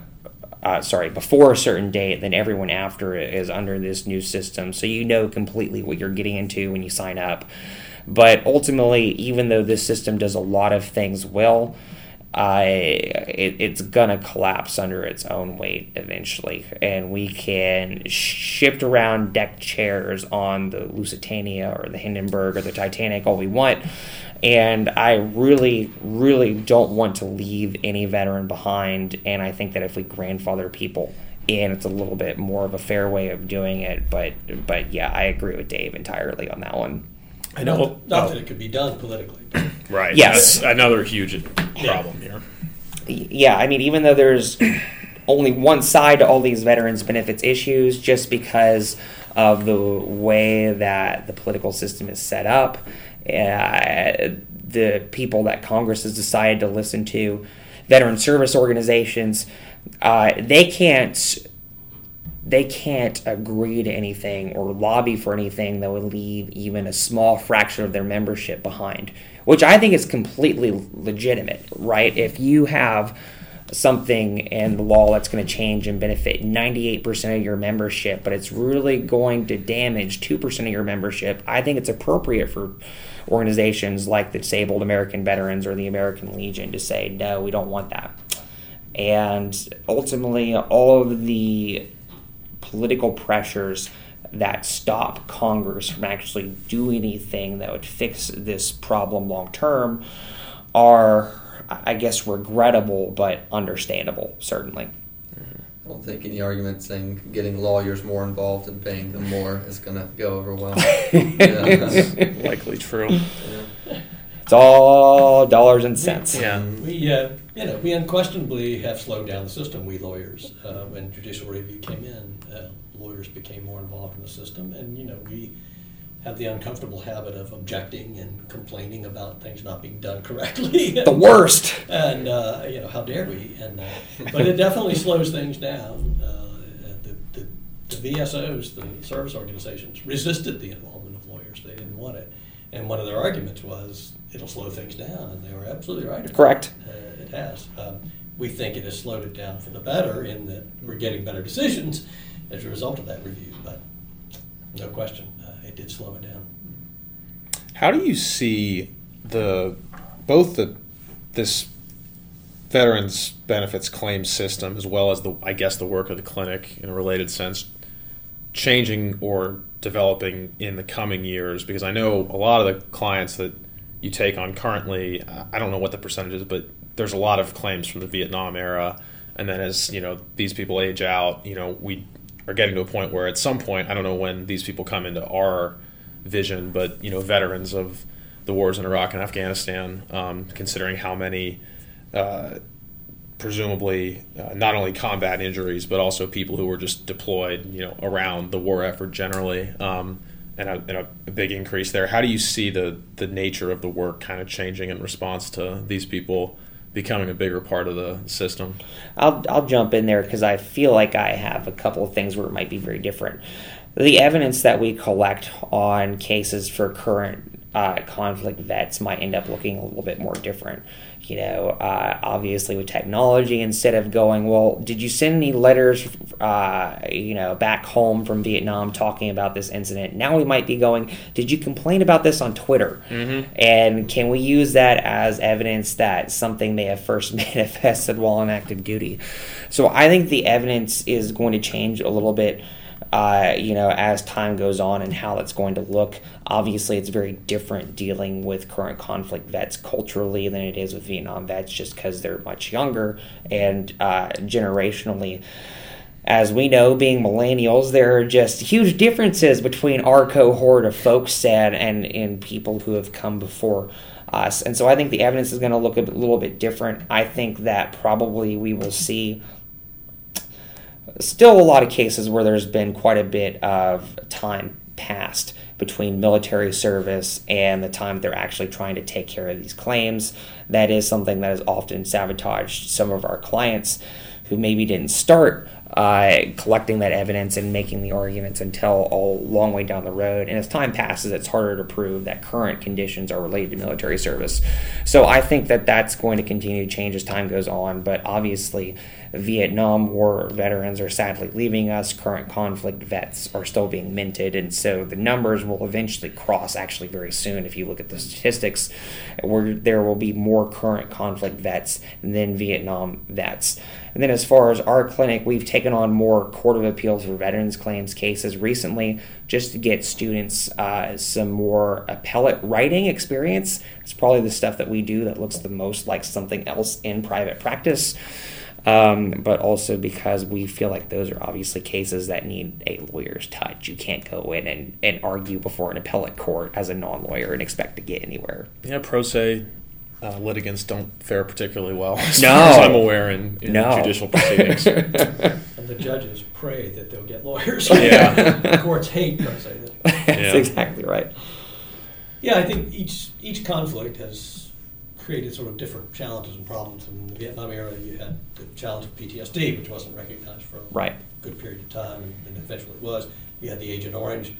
uh, sorry, before a certain date, then everyone after is under this new system. So you know completely what you're getting into when you sign up. But ultimately, even though this system does a lot of things well, uh, it, it's gonna collapse under its own weight eventually, and we can shift around deck chairs on the Lusitania or the Hindenburg or the Titanic all we want. And I really, really don't want to leave any veteran behind. And I think that if we grandfather people in, it's a little bit more of a fair way of doing it. But, but yeah, I agree with Dave entirely on that one. I know. Not, not that it could be done politically. Right. Yes. That's another huge problem here. yeah, I mean, even though there's only one side to all these veterans benefits issues, just because of the way that the political system is set up, uh, the people that Congress has decided to listen to, veteran service organizations, uh, they can't they can't agree to anything or lobby for anything that would leave even a small fraction of their membership behind, which I think is completely legitimate, right? If you have something in the law that's going to change and benefit 98% of your membership, but it's really going to damage 2% of your membership, I think it's appropriate for organizations like the Disabled American Veterans or the American Legion to say, no, we don't want that. And ultimately, all of the political pressures that stop Congress from actually doing anything that would fix this problem long term are, I guess, regrettable but understandable, certainly. I don't think any argument saying getting lawyers more involved and paying them more is going to go over well. yeah. Likely true. Yeah. It's all dollars and cents. Yeah. We, uh, you know, we unquestionably have slowed down the system. We lawyers, uh, when judicial review came in, uh, lawyers became more involved in the system, and you know, we have the uncomfortable habit of objecting and complaining about things not being done correctly. The worst. and uh, you know, how dare we? And uh, but it definitely slows things down. Uh, the, the, the VSOs, the service organizations, resisted the involvement of lawyers. They didn't want it, and one of their arguments was it'll slow things down, and they were absolutely right. Correct. it. It has. Um, we think it has slowed it down for the better in that we're getting better decisions as a result of that review. But no question, uh, it did slow it down. How do you see the both the this veterans benefits claim system as well as the I guess the work of the clinic in a related sense changing or developing in the coming years because I know a lot of the clients that you take on currently I don't know what the percentage is but there's a lot of claims from the Vietnam era and then as you know these people age out you know we are getting to a point where at some point I don't know when these people come into our vision but you know veterans of the wars in Iraq and Afghanistan um, considering how many uh, presumably uh, not only combat injuries but also people who were just deployed, you know, around the war effort generally, um, and, a, and a, a, big increase there. How do you see the the nature of the work kind of changing in response to these people? Becoming a bigger part of the system. I'll, I'll jump in there because I feel like I have a couple of things where it might be very different. The evidence that we collect on cases for current uh, conflict vets might end up looking a little bit more different. You know, uh, obviously with technology, instead of going, well, did you send any letters, uh, you know, back home from Vietnam talking about this incident? Now we might be going, did you complain about this on Twitter? Mm-hmm. And can we use that as evidence that something may have first manifested while on active duty? So I think the evidence is going to change a little bit uh, you know, as time goes on and how that's going to look. Obviously, it's very different dealing with current conflict vets culturally than it is with Vietnam vets, just because they're much younger and uh, generationally. As we know, being millennials, there are just huge differences between our cohort of folks and, and, and people who have come before us. And so I think the evidence is going to look a little bit different. I think that probably we will see still a lot of cases where there's been quite a bit of time passed between military service and the time they're actually trying to take care of these claims. That is something that has often sabotaged some of our clients who maybe didn't start uh, collecting that evidence and making the arguments until a long way down the road. And as time passes, it's harder to prove that current conditions are related to military service. So I think that that's going to continue to change as time goes on. But obviously, Vietnam War veterans are sadly leaving us. Current conflict vets are still being minted. And so the numbers will eventually cross actually very soon. If you look at the statistics, where there will be more current conflict vets than Vietnam vets. And then as far as our clinic, we've taken on more Court of Appeals for Veterans Claims cases recently just to get students uh, some more appellate writing experience. It's probably the stuff that we do that looks the most like something else in private practice um, but also because we feel like those are obviously cases that need a lawyer's touch. You can't go in and, and argue before an appellate court as a non lawyer and expect to get anywhere. Yeah, pro se uh, litigants don't fare particularly well, as no. far as I'm aware, in, in no. judicial proceedings. and the judges pray that they'll get lawyers. Yeah. Courts hate pro se. That's yeah. exactly right. Yeah, I think each each conflict has created sort of different challenges and problems. In the Vietnam era, you had the challenge of PTSD, which wasn't recognized for a right. good period of time, and, eventually it was. You had the Agent Orange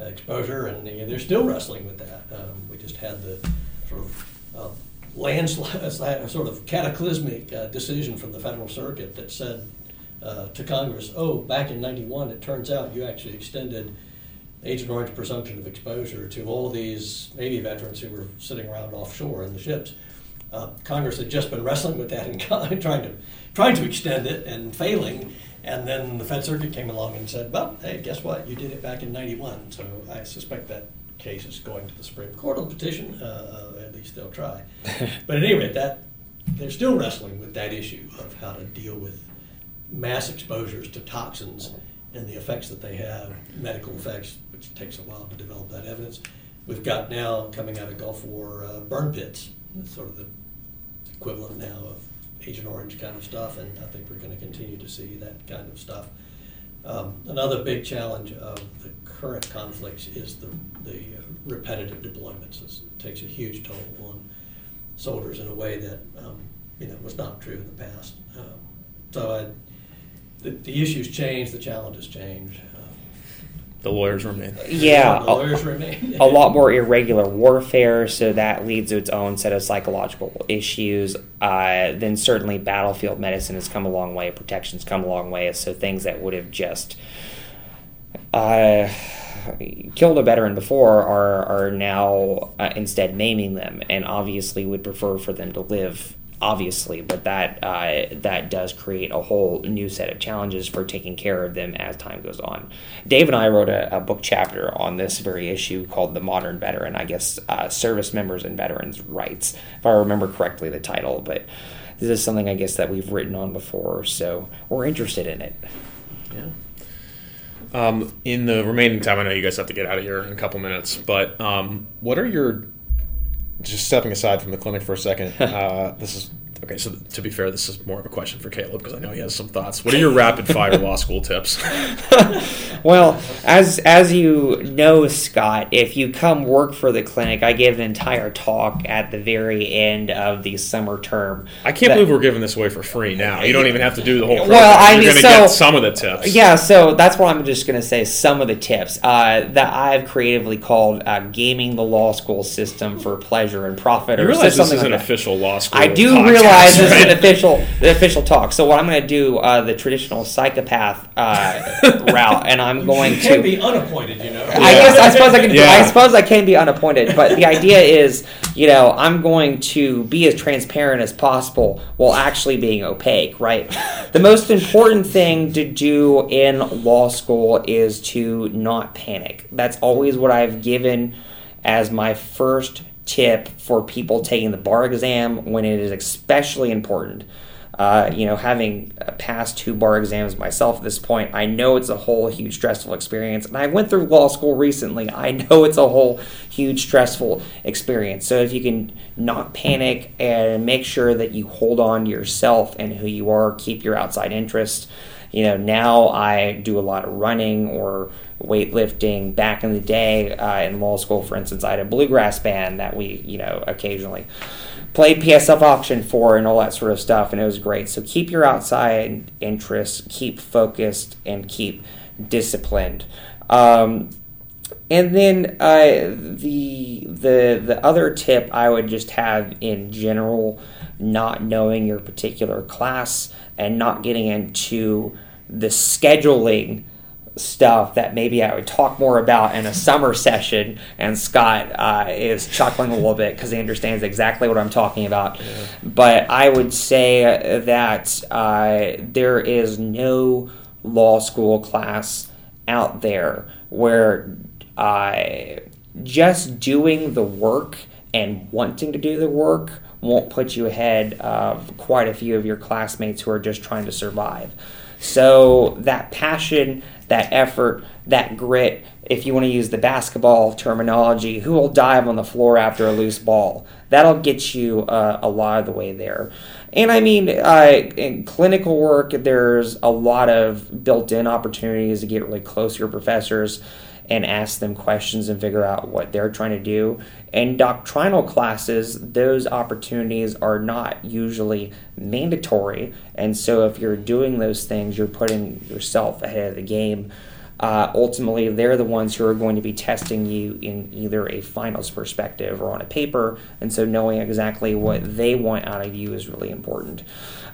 uh, exposure, and you know, they're still wrestling with that. Um, we just had the sort of uh, landslide, sort of cataclysmic uh, decision from the Federal Circuit that said uh, to Congress, "Oh, back in '91, it turns out you actually extended." Agent Orange presumption of exposure to all of these Navy veterans who were sitting around offshore in the ships. Uh, Congress had just been wrestling with that and trying to trying to extend it and failing. And then the Fed Circuit came along and said, "Well, hey, guess what? You did it back in '91." So I suspect that case is going to the Supreme Court on petition. Uh, at least they'll try. but at any rate, that they're still wrestling with that issue of how to deal with mass exposures to toxins and the effects that they have, medical effects, which takes a while to develop that evidence. We've got now coming out of Gulf War uh, burn pits, sort of the equivalent now of Agent Orange kind of stuff, and I think we're going to continue to see that kind of stuff. Um, another big challenge of the current conflicts is the, the uh, repetitive deployments. It takes a huge toll on soldiers in a way that um, you know was not true in the past. Um, so I, the, the issues change, the challenges change. The lawyers remain. Yeah, The lawyers remain. a lot more irregular warfare, so that leads to its own set of psychological issues. Uh, then certainly battlefield medicine has come a long way, protection's come a long way. So things that would have just uh, killed a veteran before are are now uh, instead naming them, and obviously would prefer for them to live. Obviously, but that uh, that does create a whole new set of challenges for taking care of them as time goes on. Dave and I wrote a, a book chapter on this very issue called "The Modern Veteran." I guess uh, service members and veterans' rights, if I remember correctly, the title. But this is something I guess that we've written on before, so we're interested in it. Yeah. Um, in the remaining time, I know you guys have to get out of here in a couple minutes, but um, what are your just stepping aside from the clinic for a second? Uh, this is okay. So to be fair, this is more of a question for Caleb because I know he has some thoughts. What are your rapid fire law school tips? Well, as as you know, Scott, if you come work for the clinic, I give an entire talk at the very end of the summer term. I can't That- believe we're giving this away for free now. You don't even have to do the whole. Program. Well, I You're mean, going to so- get some of the tips. Yeah, so that's what I'm just going to say. Some of the tips uh, that I've creatively called uh, "gaming the law school system for pleasure and profit." You or realize this something is like an that. official law school. I do podcast, realize this is an official, the official talk. So what I'm going to do uh, the traditional psychopath uh, route, and I'm going You can to. be unappointed, you know. I guess I suppose I can. Yeah. I suppose I can be unappointed, but the idea is, you know, I'm going to be as transparent as possible while actually being opaque. Right. The most important thing to do in law school is to not panic. That's always what I've given as my first tip for people taking the bar exam when it is especially important. Uh, you know, having uh, passed two bar exams myself at this point, I know it's a whole huge stressful experience. And I went through law school recently. I know it's a whole huge stressful experience. So if you can not panic and make sure that you hold on to yourself and who you are, keep your outside interests. You know, now I do a lot of running or weightlifting. Back in the day uh, in law school, for instance, I had a bluegrass band that we, you know, occasionally played PSF auction for and all that sort of stuff, and it was great. So keep your outside interests, keep focused, and keep disciplined. Um, and then uh, the the the other tip I would just have in general, not knowing your particular class and not getting into the scheduling stuff that maybe I would talk more about in a summer session. And Scott uh, is chuckling a little bit because he understands exactly what I'm talking about. But I would say that uh, there is no law school class out there where uh, just doing the work and wanting to do the work won't put you ahead of quite a few of your classmates who are just trying to survive. So that passion, that effort, that grit, if you want to use the basketball terminology, who will dive on the floor after a loose ball? That'll get you uh, a lot of the way there. And I mean, uh, in clinical work, there's a lot of built in opportunities to get really close to your professors and ask them questions and figure out what they're trying to do. In doctrinal classes, those opportunities are not usually mandatory. And so if you're doing those things, you're putting yourself ahead of the game. Uh, ultimately, they're the ones who are going to be testing you in either a finals perspective or on a paper. And so knowing exactly what they want out of you is really important.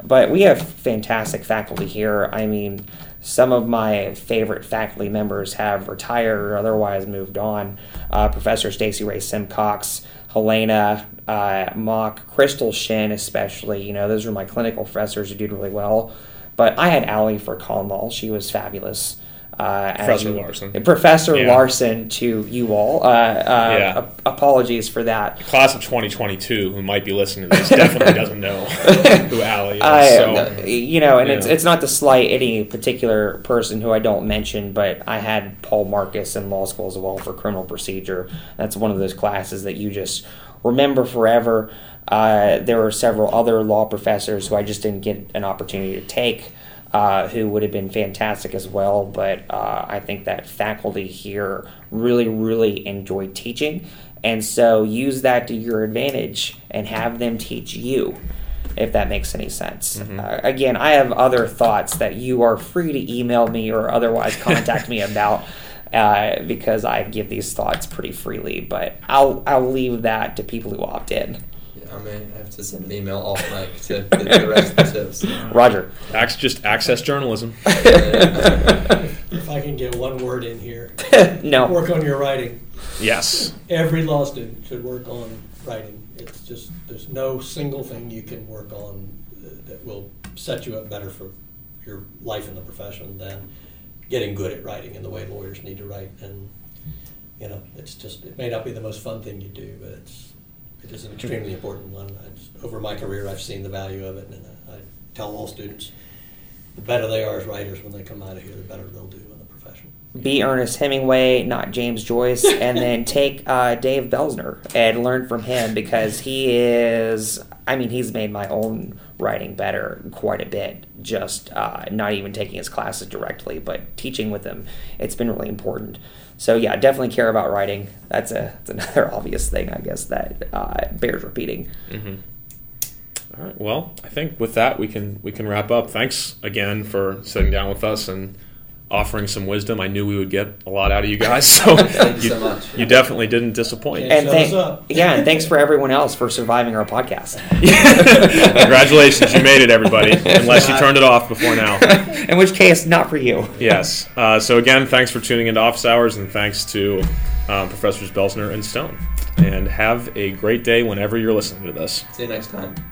But we have fantastic faculty here. I mean, some of my favorite faculty members have retired or otherwise moved on. Uh, Professor Stacy-Rae Simcox, Helena uh, Mock, Crystal Shin, especially. You know, those are my clinical professors who did really well. But I had Allie for Conwall. She was fabulous. Uh, Professor you- Larsen. Professor Yeah. Larsen to you all. Uh, uh, Yeah. ap- apologies for that. Class of 2022, who might be listening to this, definitely doesn't know who Allie is. I, so. you know, and it's Yeah. it's not to slight any particular person who I don't mention, but I had Paul Marcus in law school as well for criminal procedure. That's one of those classes that you just remember forever. Uh, there were several other law professors who I just didn't get an opportunity to take. Uh, who would have been fantastic as well, but uh, I think that faculty here really, really enjoy teaching, and so use that to your advantage and have them teach you if that makes any sense. Uh, again, I have other thoughts that you are free to email me or otherwise contact me about. uh, because I give these thoughts pretty freely. But I'll I'll leave that to people who opt in. Yeah, I may have to send an email off mic to get the rest of the tips. Roger. Ac- just access journalism. If I can get one word in here, no. work on your writing. Yes. Every law student should work on writing. It's just, there's no single thing you can work on that will set you up better for your life in the profession than getting good at writing and the way lawyers need to write. And, you know, it's just, it may not be the most fun thing you do, but it's, it is an extremely important one. I over my career, I've seen the value of it, and I tell all students, the better they are as writers when they come out of here, the better they'll do in the profession. Be Ernest Hemingway, not James Joyce, and then take uh, Dave Belsner and learn from him because he is. I mean, he's made my own writing better quite a bit. Just uh, not even taking his classes directly, but teaching with him. It's been really important. So yeah, definitely care about writing. That's a that's another obvious thing, I guess that uh, bears repeating. Mm-hmm. All right. Well, I think with that we can we can wrap up. Thanks again for sitting down with us and offering some wisdom. I knew we would get a lot out of you guys, so Thank you so much. you definitely didn't disappoint. Yeah. And Shut thank, yeah, and thanks for everyone else for surviving our podcast. Congratulations, you made it, everybody. Unless you turned it off before now. In which case, not for you. Yes. Uh, so again, thanks for tuning into Office Hours, and thanks to um, Professors Belsner and Stone. And have a great day whenever you're listening to this. See you next time.